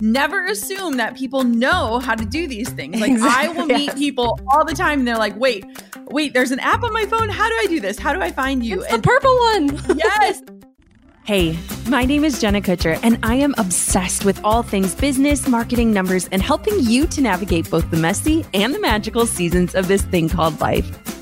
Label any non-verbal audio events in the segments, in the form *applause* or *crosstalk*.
Never assume that people know how to do these things. Like exactly, *laughs* I will meet yes. people all the time and they're like, wait, wait, there's an app on my phone. How do I do this? How do I find you? It's and the purple one. *laughs* yes. Hey, my name is Jenna Kutcher, and I am obsessed with all things business, marketing, numbers, and helping you to navigate both the messy and the magical seasons of this thing called life.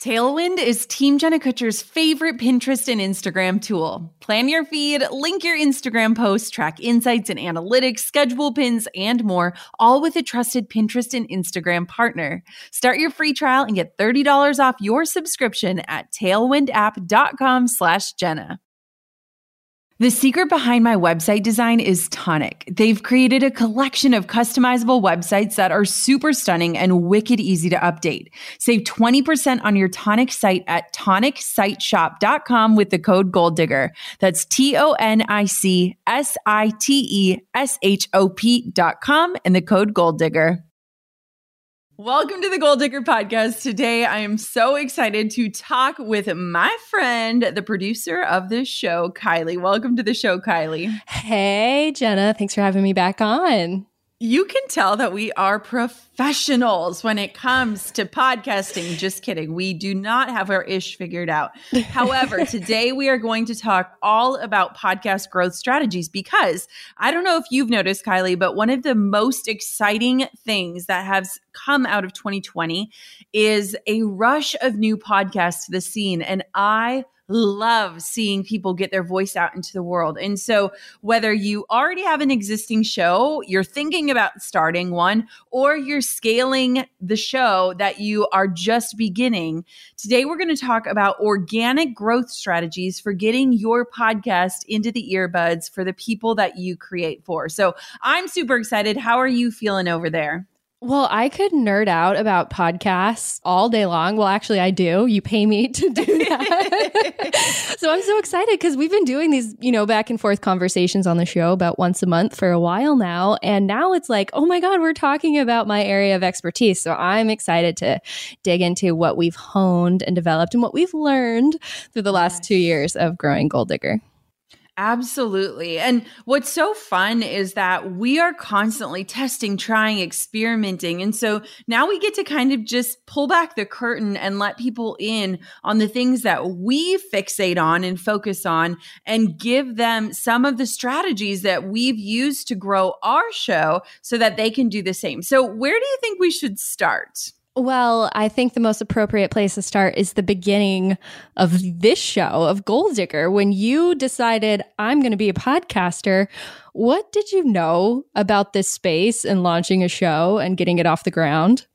Tailwind is Team Jenna Kutcher's favorite Pinterest and Instagram tool. Plan your feed, link your Instagram posts, track insights and analytics, schedule pins, and more, all with a trusted Pinterest and Instagram partner. Start your free trial and get $30 off your subscription at tailwindapp.com slash Jenna. The secret behind my website design is Tonic. They've created a collection of customizable websites that are super stunning and wicked easy to update. Save 20% on your Tonic site at tonicsiteshop.com with the code GOALDIGGER. That's T O N I C S I T E S H O P.com and the code GOALDIGGER. Welcome to the Goal Digger Podcast. Today, I am so excited to talk with my friend, the producer of this show, Kylie. Welcome to the show, Kylie. Hey, Jenna. Thanks for having me back on you can tell that we are professionals when it comes to podcasting. Just kidding. We do not have our ish figured out. However, *laughs* today we are going to talk all about podcast growth strategies because I don't know if you've noticed, Kylie, but one of the most exciting things that has come out of 2020 is a rush of new podcasts to the scene. And I love seeing people get their voice out into the world. And so, whether you already have an existing show, you're thinking about starting one, or you're scaling the show that you are just beginning, today we're going to talk about organic growth strategies for getting your podcast into the earbuds for the people that you create for. So, I'm super excited. How are you feeling over there? Well, I could nerd out about podcasts all day long. Well, actually, I do. You pay me *laughs* to do that. *laughs* so I'm so excited because we've been doing these, you know, back and forth conversations on the show about once a month for a while now. And now it's like, oh my God, we're talking about my area of expertise. So I'm excited to dig into what we've honed and developed and what we've learned through the last two years of growing Goal Digger. Absolutely. And what's so fun is that we are constantly testing, trying, experimenting. And so now we get to kind of just pull back the curtain and let people in on the things that we fixate on and focus on and give them some of the strategies that we've used to grow our show so that they can do the same. So, where do you think we should start? Well, I think the most appropriate place to start is the beginning of this show of Goal Digger. When you decided, I'm going to be a podcaster, what did you know about this space and launching a show and getting it off the ground?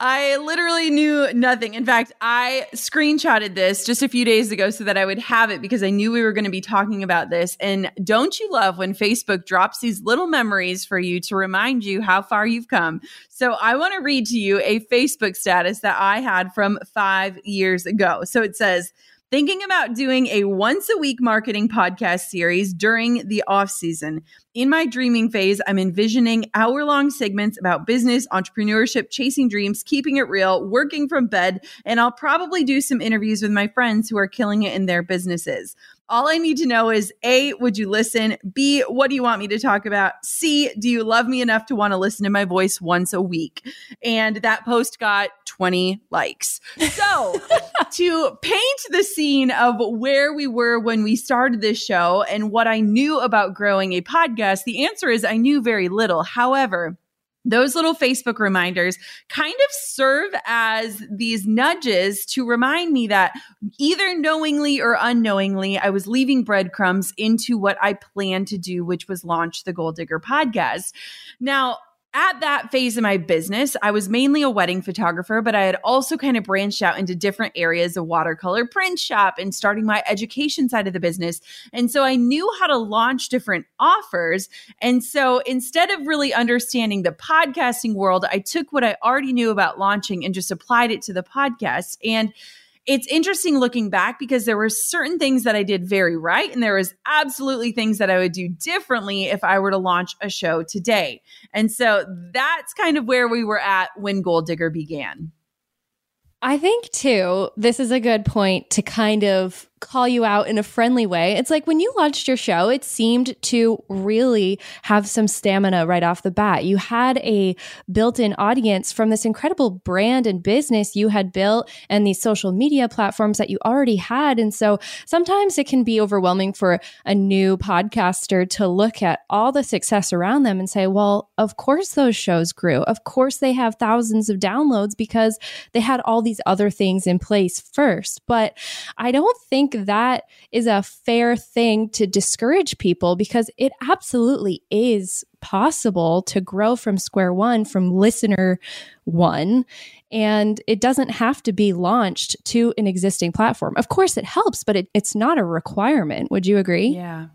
I literally knew nothing. In fact, I screenshotted this just a few days ago so that I would have it because I knew we were going to be talking about this. And don't you love when Facebook drops these little memories for you to remind you how far you've come? So I want to read to you a Facebook status that I had from five years ago. So it says, thinking about doing a once a week marketing podcast series during the off season. In my dreaming phase, I'm envisioning hour long segments about business, entrepreneurship, chasing dreams, keeping it real, working from bed, and I'll probably do some interviews with my friends who are killing it in their businesses. All I need to know is A, would you listen? B, what do you want me to talk about? C, do you love me enough to want to listen to my voice once a week? And that post got 20 likes. So, to paint the scene of where we were when we started this show and what I knew about growing a podcast, the answer is I knew very little. However, those little Facebook reminders kind of serve as these nudges to remind me that either knowingly or unknowingly, I was leaving breadcrumbs into what I planned to do, which was launch the Goal Digger podcast. Now, at that phase of my business, I was mainly a wedding photographer, but I had also kind of branched out into different areas of watercolor print shop and starting my education side of the business. And so I knew how to launch different offers. And so instead of really understanding the podcasting world, I took what I already knew about launching and just applied it to the podcast. And it's interesting looking back because there were certain things that I did very right, and there was absolutely things that I would do differently if I were to launch a show today. And so that's kind of where we were at when Goal Digger began. I think too, this is a good point to kind of call you out in a friendly way. It's like when you launched your show, it seemed to really have some stamina right off the bat. You had a built in audience from this incredible brand and business you had built and these social media platforms that you already had. And so sometimes it can be overwhelming for a new podcaster to look at all the success around them and say, well, of course those shows grew. Of course they have thousands of downloads because they had all these other things in place first. But I don't think that is a fair thing to discourage people because it absolutely is possible to grow from square one from listener one and it doesn't have to be launched to an existing platform. Of course it helps but it, it's not a requirement. Would you agree? Yeah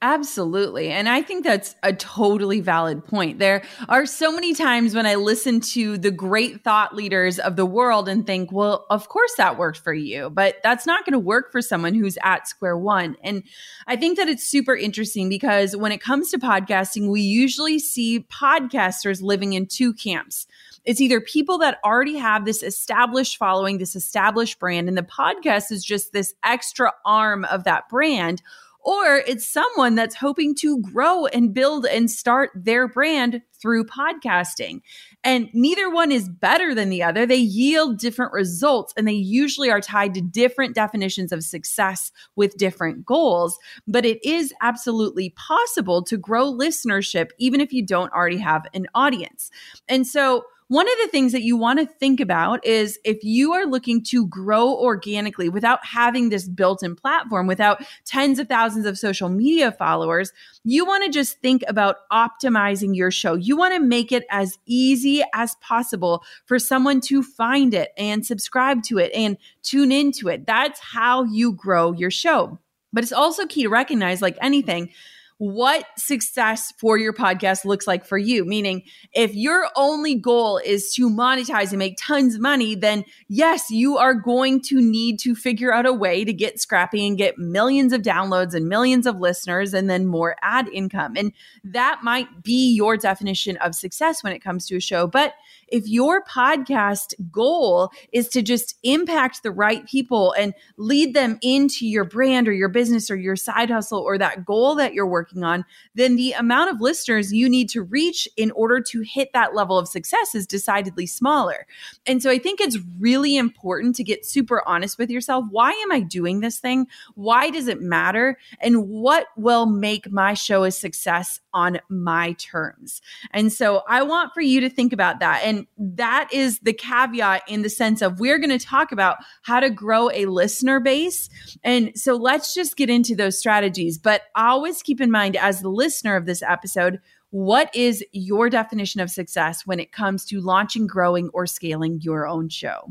Absolutely. And I think that's a totally valid point. There are so many times when I listen to the great thought leaders of the world and think, well, of course that worked for you, but that's not going to work for someone who's at square one. And I think that it's super interesting because when it comes to podcasting, we usually see podcasters living in two camps. It's either people that already have this established following, this established brand, and the podcast is just this extra arm of that brand or it's someone that's hoping to grow and build and start their brand through podcasting. And neither one is better than the other. They yield different results and they usually are tied to different definitions of success with different goals. But it is absolutely possible to grow listenership even if you don't already have an audience. And so, one of the things that you want to think about is if you are looking to grow organically without having this built in platform, without tens of thousands of social media followers, you want to just think about optimizing your show. You want to make it as easy as possible for someone to find it and subscribe to it and tune into it. That's how you grow your show. But it's also key to recognize, like anything, what success for your podcast looks like for you. Meaning, if your only goal is to monetize and make tons of money, then yes, you are going to need to figure out a way to get scrappy and get millions of downloads and millions of listeners and then more ad income. And that might be your definition of success when it comes to a show. But if your podcast goal is to just impact the right people and lead them into your brand or your business or your side hustle or that goal that you're working on, then the amount of listeners you need to reach in order to hit that level of success is decidedly smaller. And so I think it's really important to get super honest with yourself. Why am I doing this thing? Why does it matter? And what will make my show a success on my terms? And so I want for you to think about that. And that is the caveat in the sense of we're going to talk about how to grow a listener base. And so let's just get into those strategies. But always keep in mind, as the listener of this episode, what is your definition of success when it comes to launching, growing, or scaling your own show?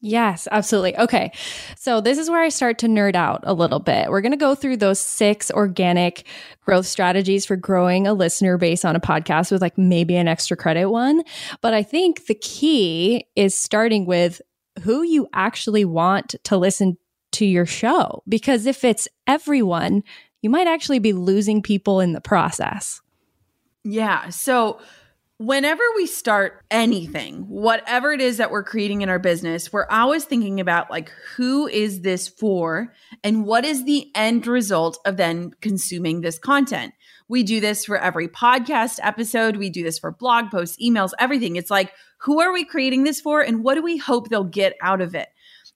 Yes, absolutely. Okay. So this is where I start to nerd out a little bit. We're going to go through those six organic growth strategies for growing a listener base on a podcast with like maybe an extra credit one. But I think the key is starting with who you actually want to listen to your show. Because if it's everyone, you might actually be losing people in the process. Yeah. So whenever we start anything, whatever it is that we're creating in our business, we're always thinking about like, who is this for? And what is the end result of then consuming this content? We do this for every podcast episode. We do this for blog posts, emails, everything. It's like, who are we creating this for? And what do we hope they'll get out of it?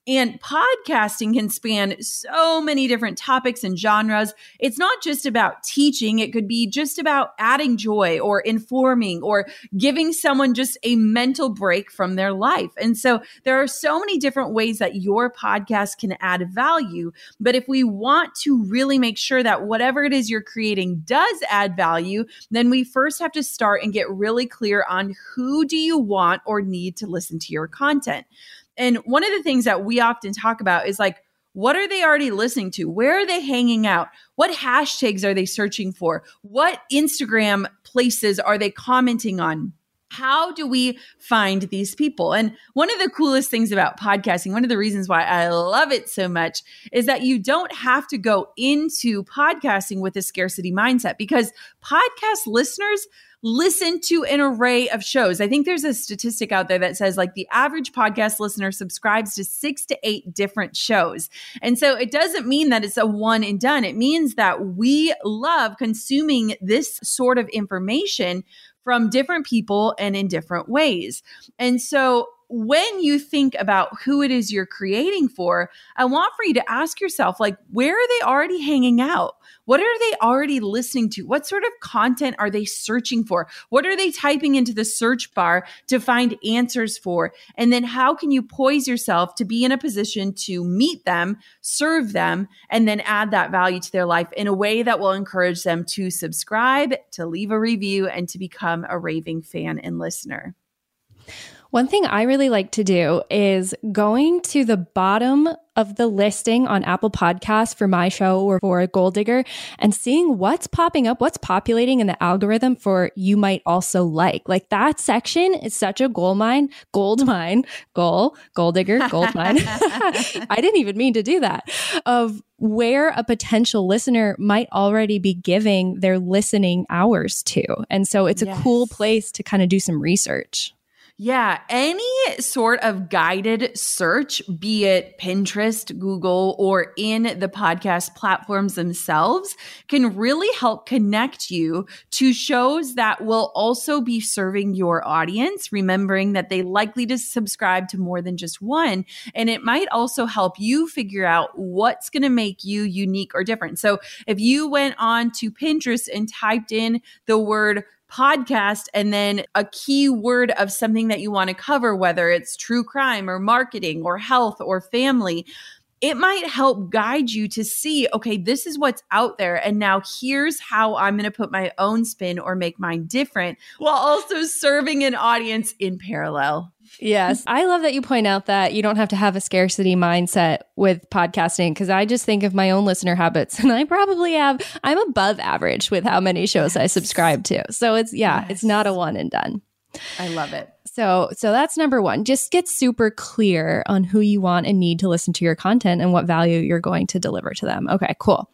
And podcasting can span so many different topics and genres. It's not just about teaching, it could be just about adding joy or informing or giving someone just a mental break from their life. And so there are so many different ways that your podcast can add value. But if we want to really make sure that whatever it is you're creating does add value, then we first have to start and get really clear on who do you want or need to listen to your content. And one of the things that we often talk about is like, what are they already listening to? Where are they hanging out? What hashtags are they searching for? What Instagram places are they commenting on? How do we find these people? And one of the coolest things about podcasting, one of the reasons why I love it so much is that you don't have to go into podcasting with a scarcity mindset because podcast listeners listen to an array of shows. I think there's a statistic out there that says like the average podcast listener subscribes to six to eight different shows. And so it doesn't mean that it's a one and done. It means that we love consuming this sort of information from different people and in different ways. And so when you think about who it is you're creating for, I want for you to ask yourself, like, where are they already hanging out? What are they already listening to? What sort of content are they searching for? What are they typing into the search bar to find answers for? And then how can you poise yourself to be in a position to meet them, serve them, and then add that value to their life in a way that will encourage them to subscribe, to leave a review, and to become a raving fan and listener? One thing I really like to do is going to the bottom of the listing on Apple Podcasts for my show or for Goal Digger and seeing what's popping up, what's populating in the algorithm for you might also like. Like that section is such a gold mine, gold mine, goal, gold digger, gold *laughs* mine. *laughs* I didn't even mean to do that. Of where a potential listener might already be giving their listening hours to. And so it's yes. a cool place to kind of do some research. Yeah, any sort of guided search, be it Pinterest, Google, or in the podcast platforms themselves, can really help connect you to shows that will also be serving your audience, remembering that they likely to subscribe to more than just one. And it might also help you figure out what's going to make you unique or different. So if you went on to Pinterest and typed in the word podcast and then a key word of something that you want to cover, whether it's true crime or marketing or health or family, it might help guide you to see, okay, this is what's out there. And now here's how I'm going to put my own spin or make mine different while also serving an audience in parallel. Yes. I love that you point out that you don't have to have a scarcity mindset with podcasting because I just think of my own listener habits *laughs* and I probably have, I'm above average with how many shows yes. I subscribe to. So it's, yeah, yes. it's not a one and done. I love it. So, so that's number one. Just get super clear on who you want and need to listen to your content and what value you're going to deliver to them. Okay, cool.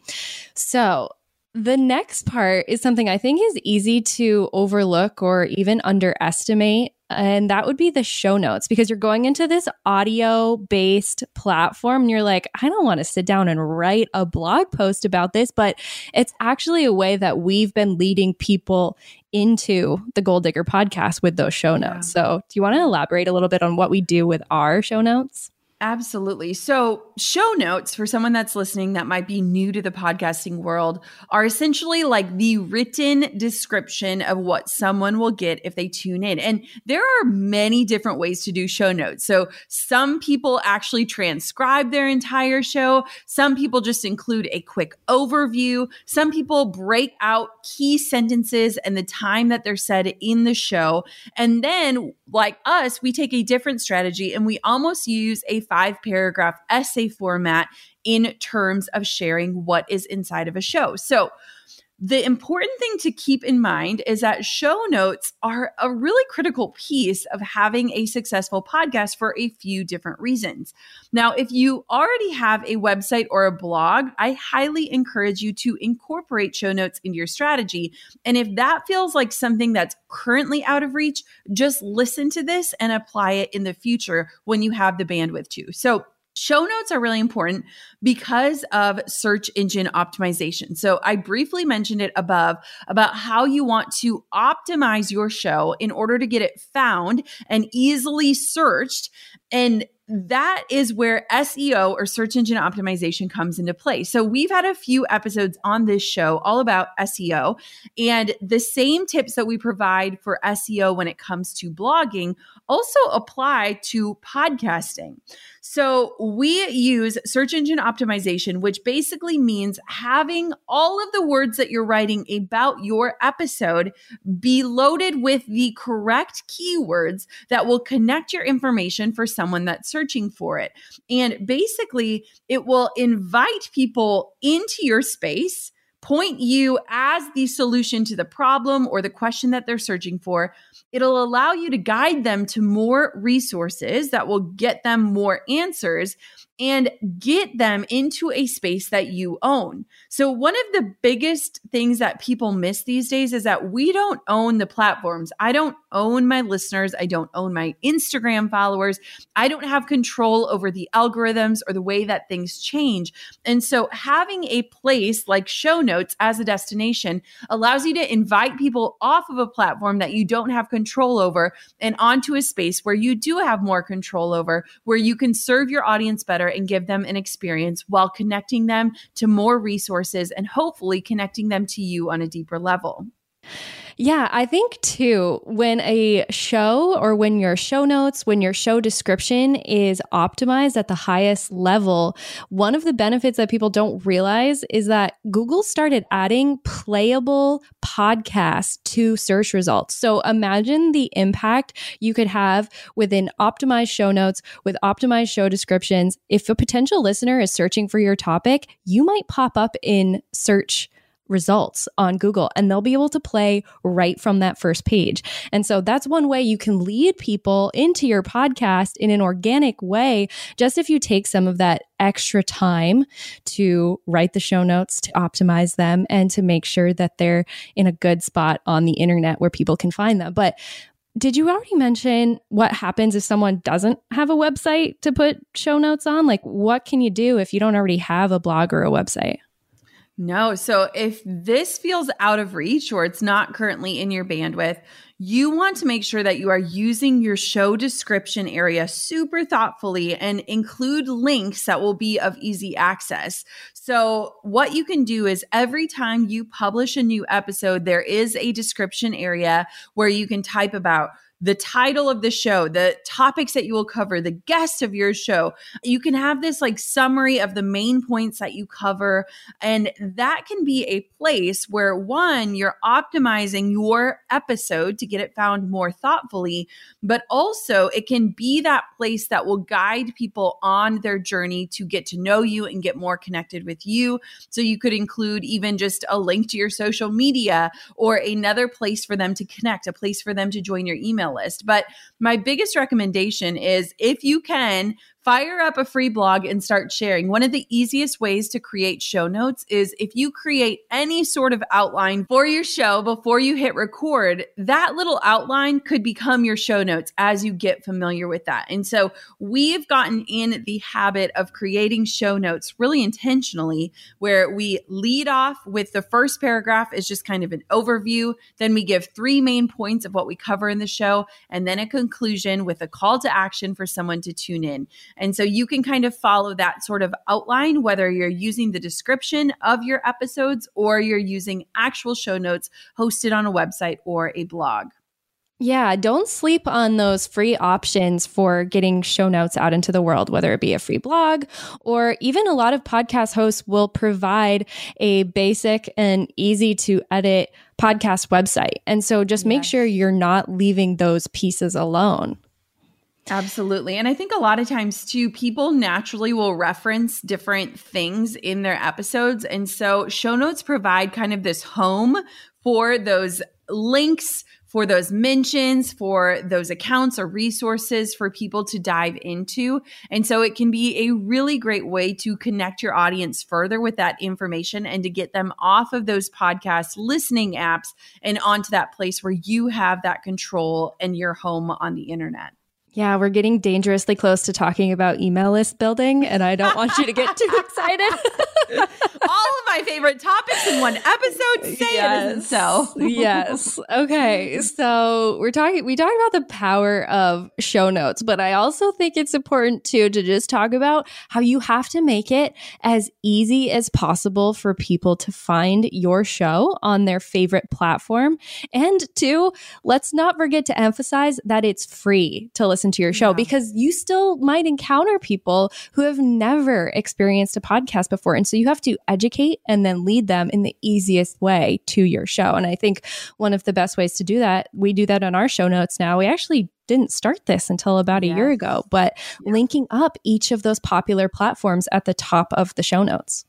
So, the next part is something I think is easy to overlook or even underestimate. And that would be the show notes because you're going into this audio based platform and you're like, I don't want to sit down and write a blog post about this, but it's actually a way that we've been leading people into the Goal Digger podcast with those show notes. Yeah. So, do you want to elaborate a little bit on what we do with our show notes? Absolutely. So, show notes for someone that's listening that might be new to the podcasting world are essentially like the written description of what someone will get if they tune in. And there are many different ways to do show notes. So, some people actually transcribe their entire show, some people just include a quick overview, some people break out key sentences and the time that they're said in the show. And then, like us, we take a different strategy and we almost use a five paragraph essay format in terms of sharing what is inside of a show. So, the important thing to keep in mind is that show notes are a really critical piece of having a successful podcast for a few different reasons. Now, if you already have a website or a blog, I highly encourage you to incorporate show notes into your strategy. And if that feels like something that's currently out of reach, just listen to this and apply it in the future when you have the bandwidth to. So, Show notes are really important because of search engine optimization. So, I briefly mentioned it above about how you want to optimize your show in order to get it found and easily searched. And that is where SEO or search engine optimization comes into play. So, we've had a few episodes on this show all about SEO, and the same tips that we provide for SEO when it comes to blogging also apply to podcasting. So, we use search engine optimization, which basically means having all of the words that you're writing about your episode be loaded with the correct keywords that will connect your information for someone that's searching for it. And basically, it will invite people into your space point you as the solution to the problem or the question that they're searching for. It'll allow you to guide them to more resources that will get them more answers and get them into a space that you own. So, one of the biggest things that people miss these days is that we don't own the platforms. I don't own my listeners. I don't own my Instagram followers. I don't have control over the algorithms or the way that things change. And so, having a place like show notes as a destination allows you to invite people off of a platform that you don't have control over and onto a space where you do have more control over, where you can serve your audience better and give them an experience while connecting them to more resources and hopefully connecting them to you on a deeper level. Yeah, I think too, when a show or when your show notes, when your show description is optimized at the highest level, one of the benefits that people don't realize is that Google started adding playable podcasts to search results. So imagine the impact you could have within optimized show notes with optimized show descriptions. If a potential listener is searching for your topic, you might pop up in search results on Google and they'll be able to play right from that first page. And so that's one way you can lead people into your podcast in an organic way, just if you take some of that extra time to write the show notes, to optimize them, and to make sure that they're in a good spot on the internet where people can find them. But did you already mention what happens if someone doesn't have a website to put show notes on? Like, what can you do if you don't already have a blog or a website? No. So if this feels out of reach or it's not currently in your bandwidth, you want to make sure that you are using your show description area super thoughtfully and include links that will be of easy access. So, what you can do is every time you publish a new episode, there is a description area where you can type about the title of the show, the topics that you will cover, the guest of your show. You can have this like summary of the main points that you cover. And that can be a place where one, you're optimizing your episode to get it found more thoughtfully, but also it can be that place that will guide people on their journey to get to know you and get more connected with you. So you could include even just a link to your social media or another place for them to connect, a place for them to join your email list. But my biggest recommendation is if you can fire up a free blog and start sharing. One of the easiest ways to create show notes is if you create any sort of outline for your show before you hit record, that little outline could become your show notes as you get familiar with that. And so we've gotten in the habit of creating show notes really intentionally, where we lead off with the first paragraph is just kind of an overview. Then we give three main points of what we cover in the show, and then a conclusion with a call to action for someone to tune in. And so you can kind of follow that sort of outline, whether you're using the description of your episodes or you're using actual show notes hosted on a website or a blog. Yeah, don't sleep on those free options for getting show notes out into the world, whether it be a free blog or even a lot of podcast hosts will provide a basic and easy to edit podcast website. And so just yes. make sure you're not leaving those pieces alone. Absolutely. And I think a lot of times too, people naturally will reference different things in their episodes. And so show notes provide kind of this home for those links for those mentions, for those accounts or resources for people to dive into. And so it can be a really great way to connect your audience further with that information and to get them off of those podcast listening apps and onto that place where you have that control and your home on the internet. Yeah, we're getting dangerously close to talking about email list building, and I don't want you to get too *laughs* excited. *laughs* All of my favorite topics in one episode. Say yes. it isn't so. *laughs* yes. Okay. So we're talking. We talked about the power of show notes, but I also think it's important too to just talk about how you have to make it as easy as possible for people to find your show on their favorite platform, and two, let's not forget to emphasize that it's free to listen listen to your show yeah. because you still might encounter people who have never experienced a podcast before. And so you have to educate and then lead them in the easiest way to your show. And I think one of the best ways to do that, we do that on our show notes now. We actually didn't start this until about a yes. year ago, but yeah. linking up each of those popular platforms at the top of the show notes.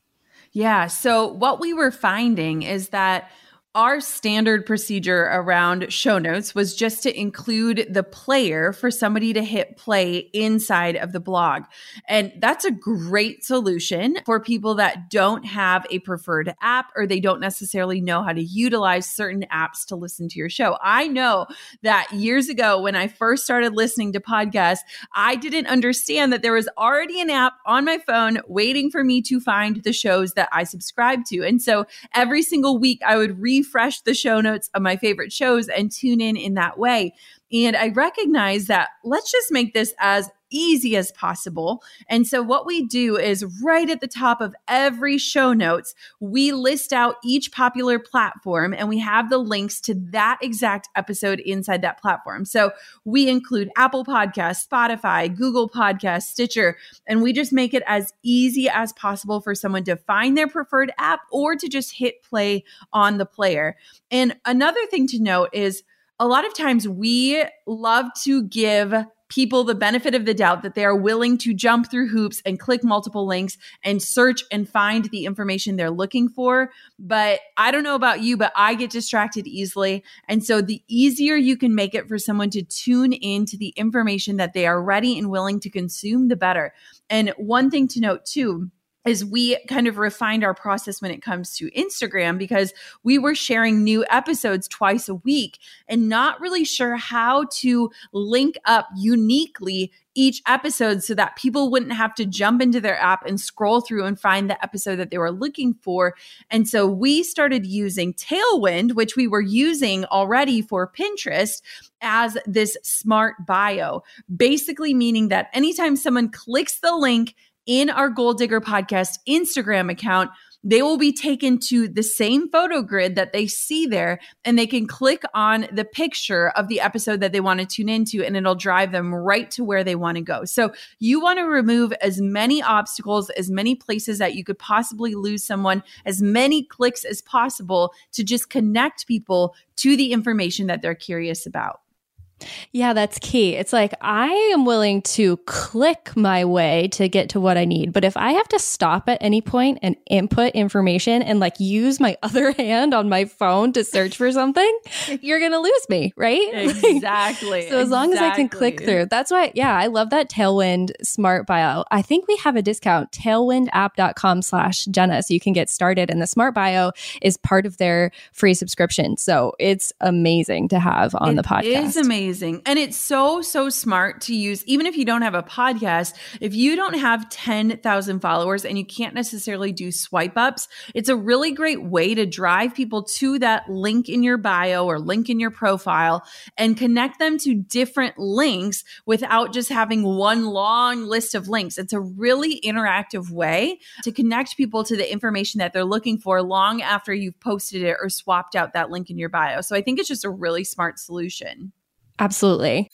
Yeah. So what we were finding is that our standard procedure around show notes was just to include the player for somebody to hit play inside of the blog. And that's a great solution for people that don't have a preferred app or they don't necessarily know how to utilize certain apps to listen to your show. I know that years ago when I first started listening to podcasts, I didn't understand that there was already an app on my phone waiting for me to find the shows that I subscribed to. And so every single week I would read refresh the show notes of my favorite shows and tune in in that way. And I recognize that let's just make this as easy as possible. And so, what we do is right at the top of every show notes, we list out each popular platform and we have the links to that exact episode inside that platform. So, we include Apple Podcasts, Spotify, Google Podcasts, Stitcher, and we just make it as easy as possible for someone to find their preferred app or to just hit play on the player. And another thing to note is, a lot of times we love to give people the benefit of the doubt that they are willing to jump through hoops and click multiple links and search and find the information they're looking for. But I don't know about you, but I get distracted easily. And so the easier you can make it for someone to tune into the information that they are ready and willing to consume, the better. And one thing to note too, is we kind of refined our process when it comes to Instagram because we were sharing new episodes twice a week and not really sure how to link up uniquely each episode so that people wouldn't have to jump into their app and scroll through and find the episode that they were looking for. And so we started using Tailwind, which we were using already for Pinterest as this smart bio, basically meaning that anytime someone clicks the link, in our Goal Digger podcast Instagram account, they will be taken to the same photo grid that they see there and they can click on the picture of the episode that they want to tune into and it'll drive them right to where they want to go. So you want to remove as many obstacles, as many places that you could possibly lose someone, as many clicks as possible to just connect people to the information that they're curious about. Yeah, that's key. It's like I am willing to click my way to get to what I need. But if I have to stop at any point and input information and like use my *laughs* other hand on my phone to search for something, *laughs* you're going to lose me, right? *laughs* Exactly. so as long exactly. as I can click through, that's why, yeah, I love that Tailwind Smart Bio. I think we have a discount, tailwindapp.com slash Jenna. So you can get started. And the Smart Bio is part of their free subscription. So it's amazing to have on it the podcast. It is amazing amazing. And it's so, so smart to use, even if you don't have a podcast, if you don't have 10,000 followers and you can't necessarily do swipe ups, it's a really great way to drive people to that link in your bio or link in your profile and connect them to different links without just having one long list of links. It's a really interactive way to connect people to the information that they're looking for long after you've posted it or swapped out that link in your bio. So I think it's just a really smart solution. Absolutely.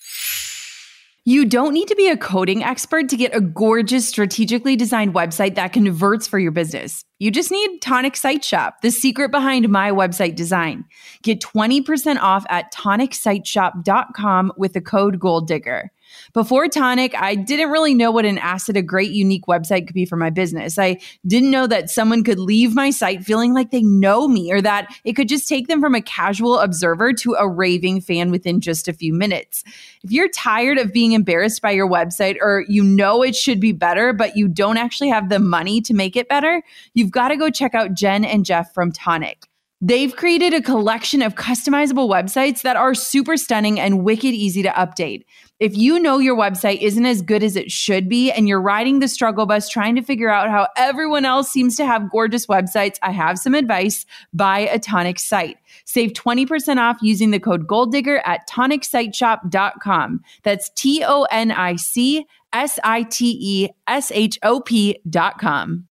You don't need to be a coding expert to get a gorgeous, strategically designed website that converts for your business. You just need Tonic Site Shop, the secret behind my website design. Get 20% off at tonicsiteshop.com with the code Goal Digger. Before Tonic, I didn't really know what an asset a great, unique website could be for my business. I didn't know that someone could leave my site feeling like they know me or that it could just take them from a casual observer to a raving fan within just a few minutes. If you're tired of being embarrassed by your website or you know it should be better, but you don't actually have the money to make it better, you've got to go check out Jen and Jeff from Tonic. They've created a collection of customizable websites that are super stunning and wicked easy to update. If you know your website isn't as good as it should be and you're riding the struggle bus trying to figure out how everyone else seems to have gorgeous websites, I have some advice. Buy a Tonic site. Save 20% off using the code GOALDIGGER at tonicsiteshop.com. That's T O N I C S I T E S H O P.com.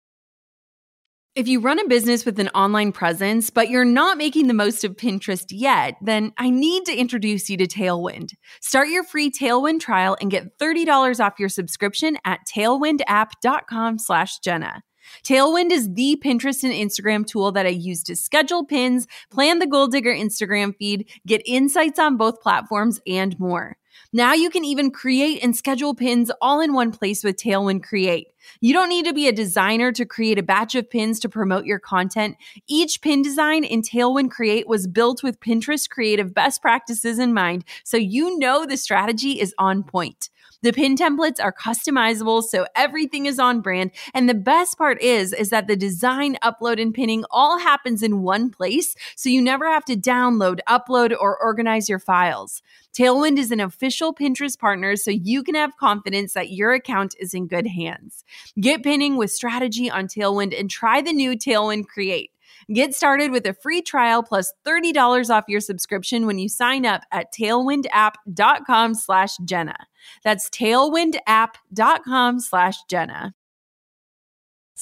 If you run a business with an online presence, but you're not making the most of Pinterest yet, then I need to introduce you to Tailwind. Start your free Tailwind trial and get $30 off your subscription at tailwindapp.com slash Jenna. Tailwind is the Pinterest and Instagram tool that I use to schedule pins, plan the Goal Digger Instagram feed, get insights on both platforms, and more. Now you can even create and schedule pins all in one place with Tailwind Create. You don't need to be a designer to create a batch of pins to promote your content. Each pin design in Tailwind Create was built with Pinterest creative best practices in mind, so you know the strategy is on point. The pin templates are customizable, so everything is on brand. And the best part is, is that the design, upload, and pinning all happens in one place, so you never have to download, upload, or organize your files. Tailwind is an official Pinterest partner, so you can have confidence that your account is in good hands. Get pinning with strategy on Tailwind and try the new Tailwind Create. Get started with a free trial plus $30 off your subscription when you sign up at tailwindapp.com slash Jenna. That's tailwindapp.com slash Jenna.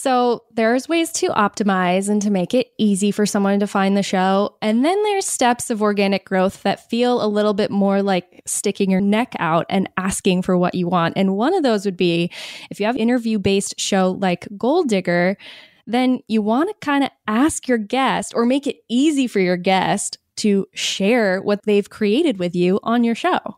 So there's ways to optimize and to make it easy for someone to find the show. And then there's steps of organic growth that feel a little bit more like sticking your neck out and asking for what you want. And one of those would be if you have interview based show like Goal Digger, then you want to kind of ask your guest or make it easy for your guest to share what they've created with you on your show.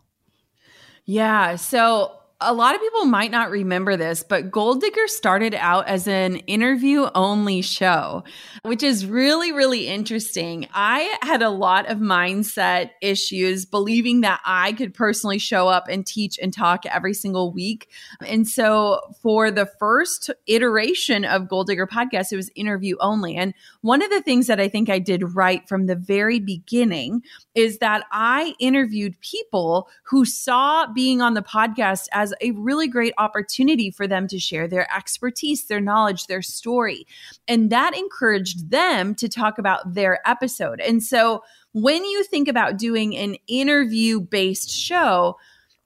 Yeah. So a lot of people might not remember this, but Goal Digger started out as an interview only show, which is really, really interesting. I had a lot of mindset issues believing that I could personally show up and teach and talk every single week. And so for the first iteration of Goal Digger podcast, it was interview only. And one of the things that I think I did right from the very beginning is that I interviewed people who saw being on the podcast as a really great opportunity for them to share their expertise, their knowledge, their story. And that encouraged them to talk about their episode. And so when you think about doing an interview based show,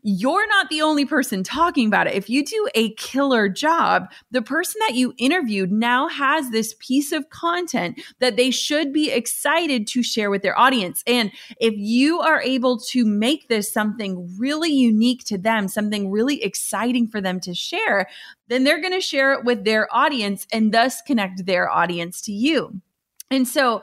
you're not the only person talking about it. If you do a killer job, the person that you interviewed now has this piece of content that they should be excited to share with their audience. And if you are able to make this something really unique to them, something really exciting for them to share, then they're going to share it with their audience and thus connect their audience to you. And so,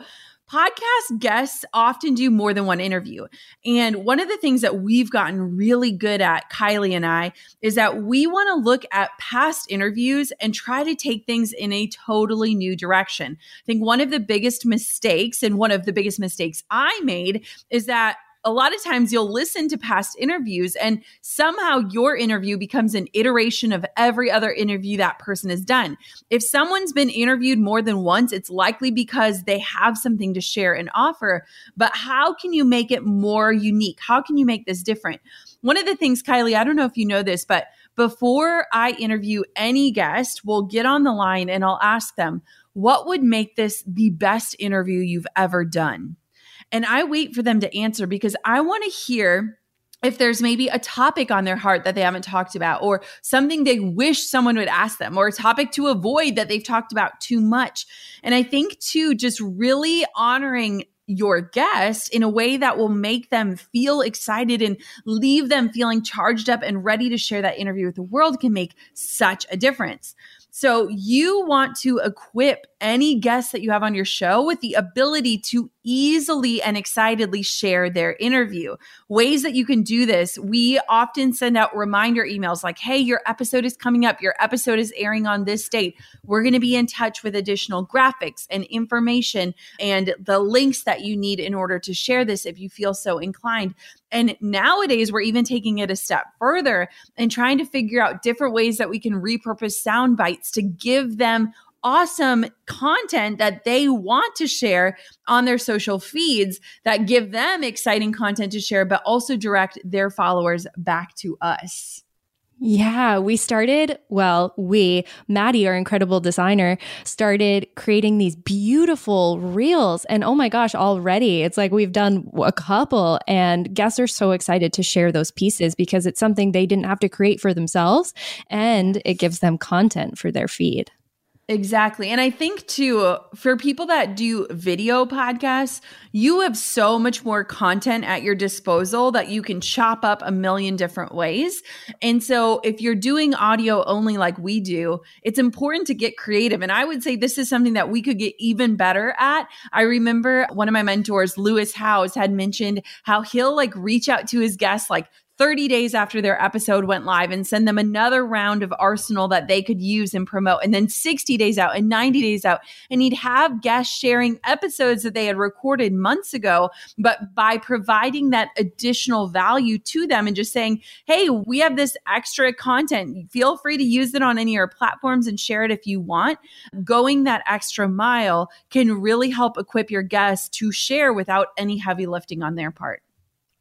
podcast guests often do more than one interview. And one of the things that we've gotten really good at, Kylie and I, is that we want to look at past interviews and try to take things in a totally new direction. I think one of the biggest mistakes and one of the biggest mistakes I made is that a lot of times you'll listen to past interviews and somehow your interview becomes an iteration of every other interview that person has done. If someone's been interviewed more than once, it's likely because they have something to share and offer. But how can you make it more unique? How can you make this different? One of the things, Kylie, I don't know if you know this, but before I interview any guest, we'll get on the line and I'll ask them, what would make this the best interview you've ever done? And I wait for them to answer because I want to hear if there's maybe a topic on their heart that they haven't talked about, or something they wish someone would ask them, or a topic to avoid that they've talked about too much. And I think, too, just really honoring your guest in a way that will make them feel excited and leave them feeling charged up and ready to share that interview with the world can make such a difference. So you want to equip any guest that you have on your show with the ability to easily and excitedly share their interview. Ways that you can do this, we often send out reminder emails like, hey, your episode is coming up, your episode is airing on this date. We're going to be in touch with additional graphics and information and the links that you need in order to share this if you feel so inclined. And nowadays, we're even taking it a step further and trying to figure out different ways that we can repurpose sound bites to give them awesome content that they want to share on their social feeds that give them exciting content to share, but also direct their followers back to us. Yeah, we started, well, we, Maddie, our incredible designer, started creating these beautiful reels. And oh my gosh, already it's like we've done a couple, and guests are so excited to share those pieces because it's something they didn't have to create for themselves and it gives them content for their feed. Exactly. And I think too, for people that do video podcasts, you have so much more content at your disposal that you can chop up a million different ways. And so if you're doing audio only like we do, it's important to get creative. And I would say this is something that we could get even better at. I remember one of my mentors, Lewis Howes, had mentioned how he'll like reach out to his guests like 30 days after their episode went live and send them another round of arsenal that they could use and promote. And then 60 days out and 90 days out. And he'd have guests sharing episodes that they had recorded months ago. But by providing that additional value to them and just saying, hey, we have this extra content. Feel free to use it on any of your platforms and share it if you want. Going that extra mile can really help equip your guests to share without any heavy lifting on their part.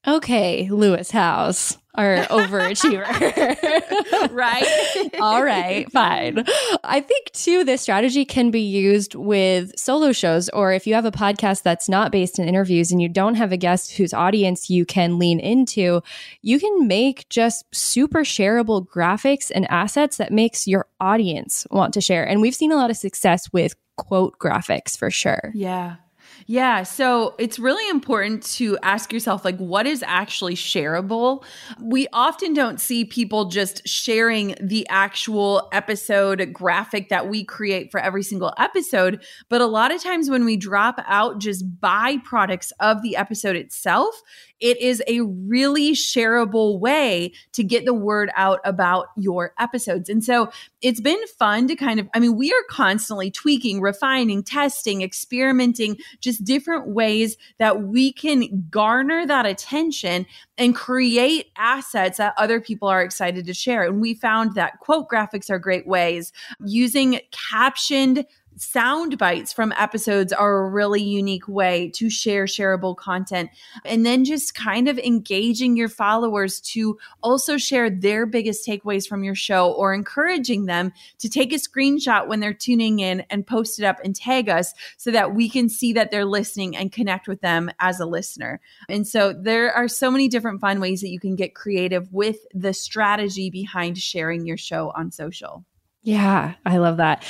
Okay, Lewis Howes, our *laughs* overachiever. *laughs* right? All right, fine. I think too, this strategy can be used with solo shows, or if you have a podcast that's not based in interviews and you don't have a guest whose audience you can lean into, you can make just super shareable graphics and assets that makes your audience want to share. And we've seen a lot of success with quote graphics for sure. Yeah. Yeah. So it's really important to ask yourself, like, what is actually shareable? We often don't see people just sharing the actual episode graphic that we create for every single episode. But a lot of times when we drop out just byproducts of the episode itself, it is a really shareable way to get the word out about your episodes. And so it's been fun to kind of, I mean, we are constantly tweaking, refining, testing, experimenting, just different ways that we can garner that attention and create assets that other people are excited to share. And we found that quote graphics are great ways using captioned sound bites from episodes are a really unique way to share shareable content. And then just kind of engaging your followers to also share their biggest takeaways from your show or encouraging them to take a screenshot when they're tuning in and post it up and tag us so that we can see that they're listening and connect with them as a listener. And so there are so many different fun ways that you can get creative with the strategy behind sharing your show on social. Yeah, I love that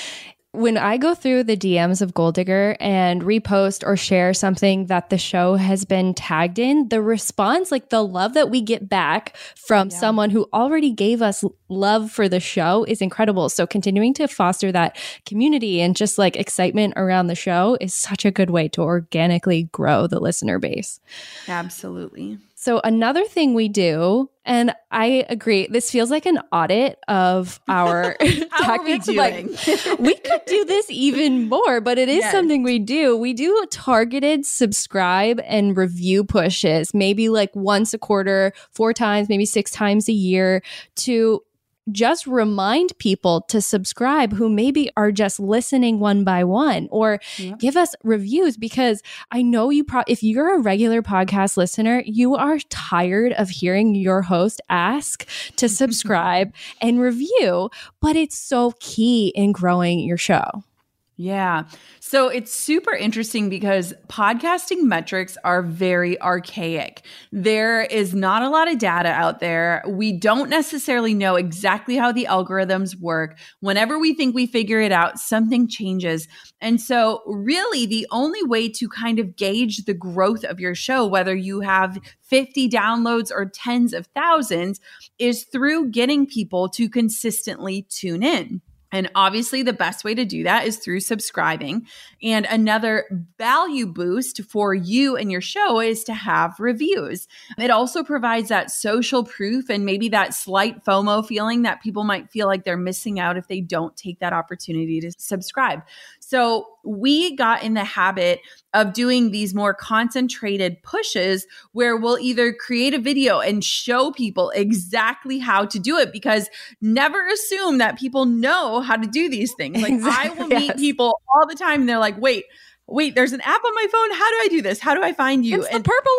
when I go through the DMs of Goal Digger and repost or share something that the show has been tagged in, the response, like the love that we get back from yeah. someone who already gave us love for the show is incredible. So continuing to foster that community and just like excitement around the show is such a good way to organically grow the listener base. Absolutely. So, another thing we do, and I agree, this feels like an audit of our *laughs* tactics. We, like, *laughs* we could do this even more, but it is yes. something we do. We do targeted subscribe and review pushes, maybe like once a quarter, four times, maybe six times a year to just remind people to subscribe who maybe are just listening one by one or yeah. give us reviews because I know you pro- if you're a regular podcast listener, you are tired of hearing your host ask to *laughs* subscribe and review, but it's so key in growing your show. Yeah. So it's super interesting because podcasting metrics are very archaic. There is not a lot of data out there. We don't necessarily know exactly how the algorithms work. Whenever we think we figure it out, something changes. And so, really, the only way to kind of gauge the growth of your show, whether you have 50 downloads or tens of thousands, is through getting people to consistently tune in. And obviously, the best way to do that is through subscribing. And another value boost for you and your show is to have reviews. It also provides that social proof and maybe that slight FOMO feeling that people might feel like they're missing out if they don't take that opportunity to subscribe. So we got in the habit of doing these more concentrated pushes where we'll either create a video and show people exactly how to do it because never assume that people know how to do these things. Like exactly, I will meet yes. people all the time and they're like, wait, wait, there's an app on my phone. How do I do this? How do I find you? It's and, the purple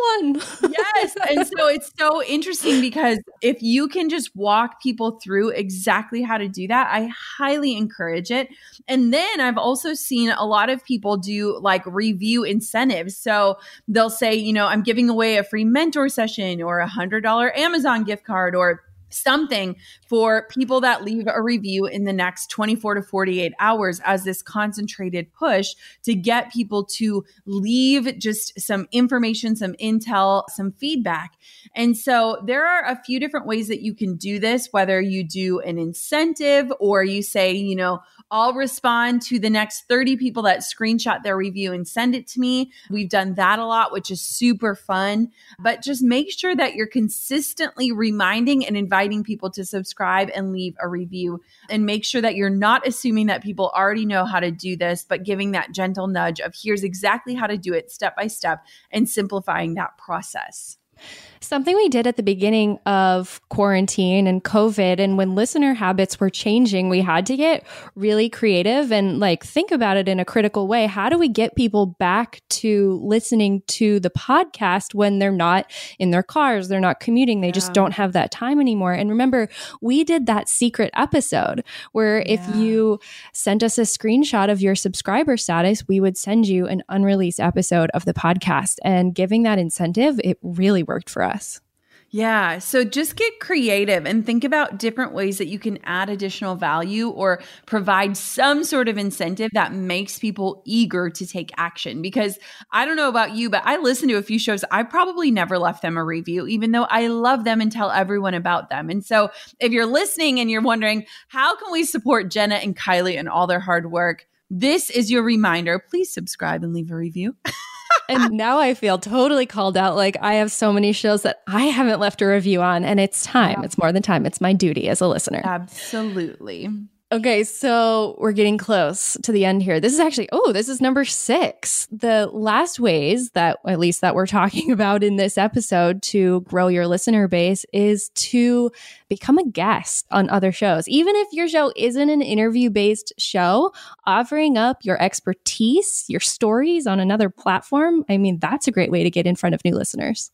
one. *laughs* yes. And so it's so interesting because if you can just walk people through exactly how to do that, I highly encourage it. And then I've also seen a lot of people do like review incentives. So they'll say, you know, I'm giving away a free mentor session or a hundred dollar Amazon gift card or something for people that leave a review in the next 24 to 48 hours as this concentrated push to get people to leave just some information, some intel, some feedback. And so there are a few different ways that you can do this, whether you do an incentive or you say, you know, I'll respond to the next 30 people that screenshot their review and send it to me. We've done that a lot, which is super fun. But just make sure that you're consistently reminding and inviting people to subscribe and leave a review. And make sure that you're not assuming that people already know how to do this, but giving that gentle nudge of here's exactly how to do it step by step and simplifying that process. Something we did at the beginning of quarantine and COVID, and when listener habits were changing, we had to get really creative and like think about it in a critical way. How do we get people back to listening to the podcast when they're not in their cars, they're not commuting, they yeah. just don't have that time anymore? And remember, we did that secret episode where yeah. if you sent us a screenshot of your subscriber status, we would send you an unreleased episode of the podcast. And giving that incentive, it really worked for us. Yeah. So just get creative and think about different ways that you can add additional value or provide some sort of incentive that makes people eager to take action. Because I don't know about you, but I listen to a few shows. I probably never left them a review, even though I love them and tell everyone about them. And so if you're listening and you're wondering, how can we support Jenna and Kylie and all their hard work? This is your reminder. Please subscribe and leave a review. *laughs* and *laughs* now I feel totally called out. Like I have so many shows that I haven't left a review on, and it's time. Yeah. It's more than time. It's my duty as a listener. Absolutely. Okay, so we're getting close to the end here. This is actually, oh, this is number six. The last ways that, at least that we're talking *laughs* about in this episode to grow your listener base is to become a guest on other shows. Even if your show isn't an interview based show, offering up your expertise, your stories on another platform, I mean, that's a great way to get in front of new listeners.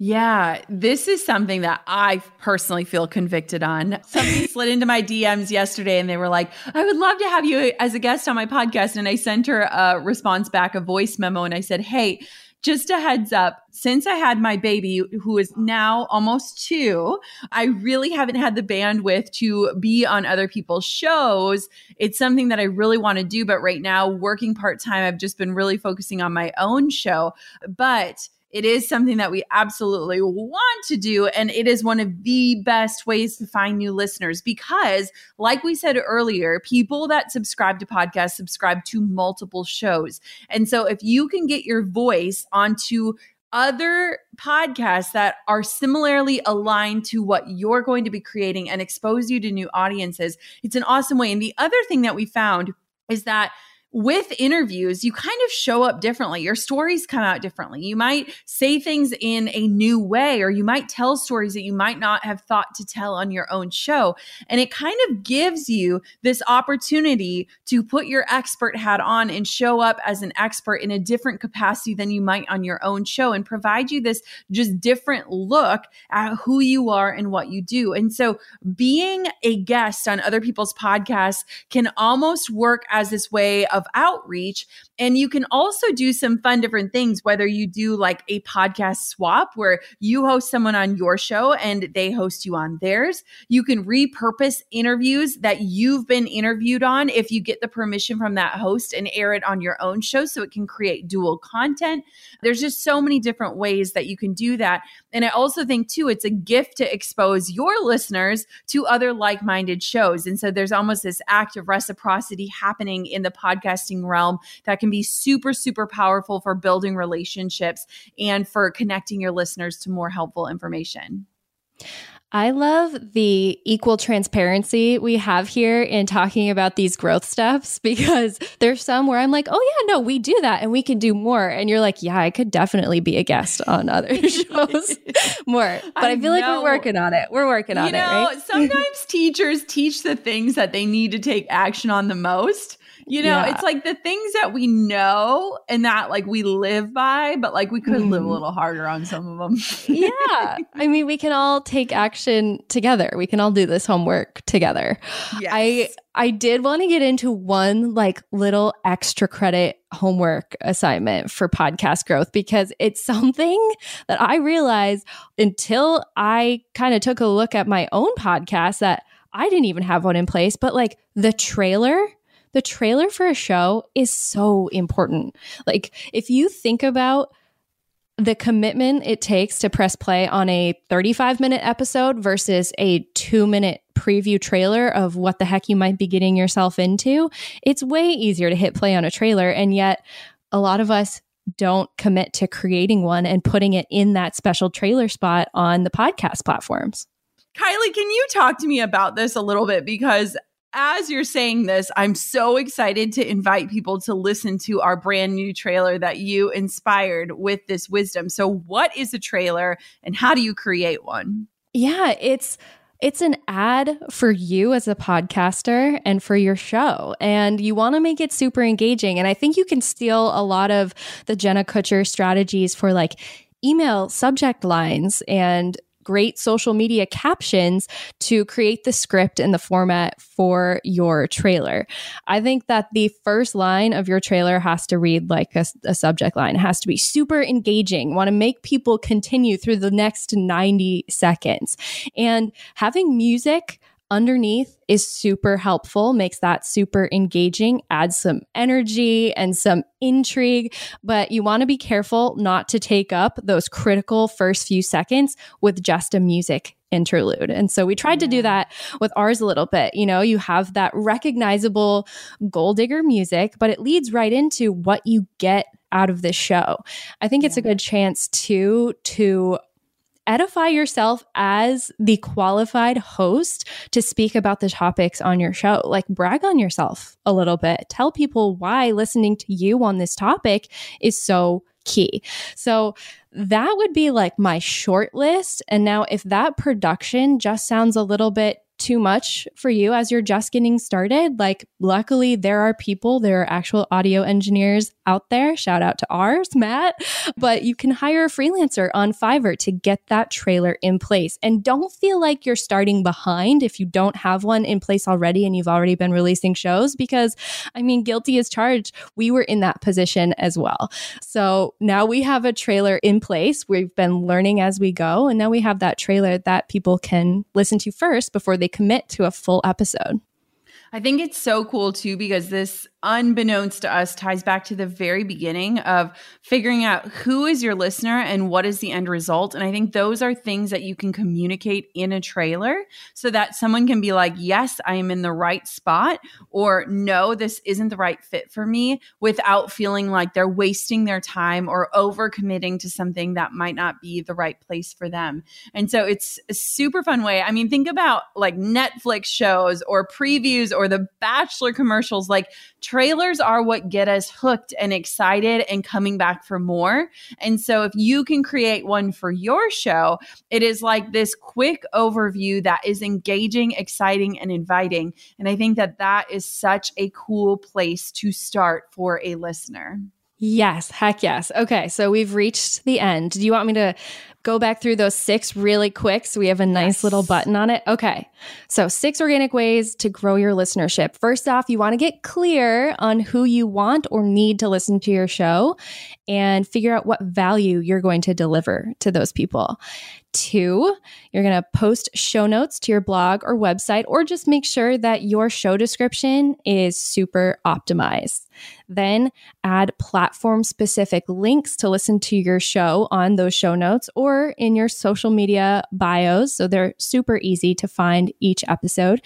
Yeah, this is something that I personally feel convicted on. Somebody *laughs* slid into my DMs yesterday and they were like, I would love to have you as a guest on my podcast. And I sent her a response back, a voice memo, and I said, Hey, just a heads up, since I had my baby, who is now almost two, I really haven't had the bandwidth to be on other people's shows. It's something that I really want to do. But right now, working part time, I've just been really focusing on my own show. But it is something that we absolutely want to do. And it is one of the best ways to find new listeners because, like we said earlier, people that subscribe to podcasts subscribe to multiple shows. And so if you can get your voice onto other podcasts that are similarly aligned to what you're going to be creating and expose you to new audiences. It's an awesome way. And the other thing that we found is that with interviews, you kind of show up differently. Your stories come out differently. You might say things in a new way, or you might tell stories that you might not have thought to tell on your own show. And it kind of gives you this opportunity to put your expert hat on and show up as an expert in a different capacity than you might on your own show and provide you this just different look at who you are and what you do. And so being a guest on other people's podcasts can almost work as this way of of outreach. And you can also do some fun different things, whether you do like a podcast swap where you host someone on your show and they host you on theirs. You can repurpose interviews that you've been interviewed on if you get the permission from that host and air it on your own show so it can create dual content. There's just so many different ways that you can do that. And I also think, too, it's a gift to expose your listeners to other like minded shows. And so there's almost this act of reciprocity happening in the podcasting realm that can be super, super powerful for building relationships and for connecting your listeners to more helpful information. I love the equal transparency we have here in talking about these growth steps *laughs* because there's some where I'm like, oh, yeah, no, we do that and we can do more. And you're like, yeah, I could definitely be a guest on other *laughs* shows *laughs* more. But I, I feel know. like we're working on it. We're working you on know, it, right? sometimes teachers teach the things that they need to take action on the most. You know, yeah. it's like the things that we know and that like we live by, but like we could mm. live a mm-hmm. little harder on some of them. yeah. I mean, we can all take action together. We can all do this homework together. Yes. I I did want to get into one like little extra credit homework assignment for podcast growth because it's something that I realized until I kind of took a look at my own podcast that I didn't even have one in place, but like the trailer the trailer for a show is so important. Like, if you think about the commitment it takes to press play on a 35 minute episode versus a two minute preview trailer of what the heck you might be getting yourself into, it's way easier to hit play on a trailer. And yet, a lot of us don't commit to creating one and putting it in that special trailer spot on the podcast platforms. Kylie, can you talk to me about this a little bit? Because as you're saying this, I'm so excited to invite people to listen to our brand new trailer that you inspired with this wisdom. So, what is a trailer and how do you create one? Yeah, it's it's an ad for you as a podcaster and for your show. And you want to make it super engaging. And I think you can steal a lot of the Jenna Kutcher strategies for like email subject lines and great social media captions to create the script and the format for your trailer. I think that the first line of your trailer has to read like a, a subject line. It has to be super engaging, want to make people continue through the next 90 seconds. And having music underneath is super helpful, makes that super engaging, adds some energy and some intrigue. But you want to be careful not to take up those critical first few seconds with just a music interlude. And so we tried to do that with ours a little bit. You know, you have that recognizable Goal Digger music, but it leads right into what you get out of this show. I think it's a good chance to to edify yourself as the qualified host to speak about the topics on your show. Like brag on yourself a little bit. Tell people why listening to you on this topic is so key. So that would be like my short list. And now, if that production just sounds a little bit too much for you as you're just getting started, like luckily there are people, there are actual audio engineers out there. Shout out to ours, *laughs* Matt. But you can hire a freelancer on Fiverr to get that trailer in place. And don't feel like you're starting behind if you don't have one in place already and you've already been releasing shows, because I mean, guilty as charged. We were in that position as well. So now we have a trailer in place. We've been learning as we go. And now we have that trailer that people can listen to first before they commit to a full episode. I think it's so cool too because this unbeknownst to us ties back to the very beginning of figuring out who is your listener and what is the end result. And i think those are things that you can communicate in a trailer so that someone can be like yes i am in the right spot or no this isn't the right fit for me without feeling like they're wasting their time or over committing to something that might not be the right place for them. And so it's a super fun way. I mean think about like netflix shows or previews or the bachelor commercials like trailers are what get us hooked and excited and coming back for more. And so if you can create one for your show, it is like this quick overview that is engaging, exciting, and inviting. And I think that that is such a cool place to start for a listener. Yes, heck yes. Okay, so we've reached the end. Do you want me to go back through those six really quick so we have a nice yes. little button on it? Okay, so six organic ways to grow your listenership. First off, you want to get clear on who you want or need to listen to your show and figure out what value you're going to deliver to those people. Two, you're going to post show notes to your blog or website, or just make sure that your show description is super optimized. Then add platform specific links to listen to your show on those show notes or in your social media bios. So they're super easy to find each episode.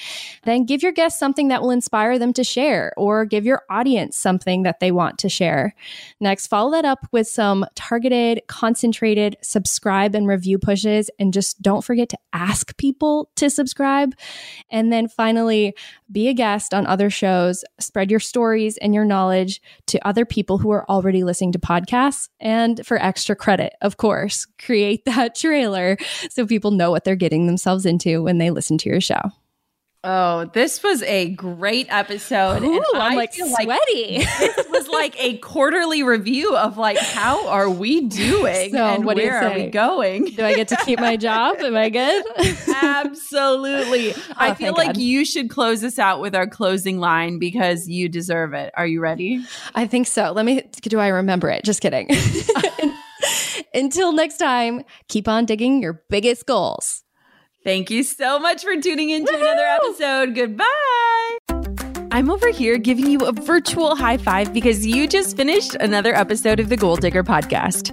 Then give your guests something that will inspire them to share or give your audience something that they want to share. Next, follow that up with some targeted, concentrated subscribe and review pushes. And just don't forget to ask people to subscribe. And then finally, be a guest on other shows, spread your stories and your knowledge to other people who are already listening to podcasts. And for extra credit, of course, *laughs* create that trailer so people know what they're getting themselves into when they listen to your show. Oh, this was a great episode. Ooh, I'm like sweaty. Like this was like a quarterly review of like how are we doing so and where are we going? Do I get to keep my job? Am I good? Absolutely. *laughs* oh, I feel like God. you should close this out with our closing line because you deserve it. Are you ready? I think so. Let me do I remember it? Just kidding. *laughs* *laughs* Until next time, keep on digging your biggest goals. Thank you so much for tuning in to another episode. Goodbye. I'm over here giving you a virtual high five because you just finished another episode of the Goal Digger podcast.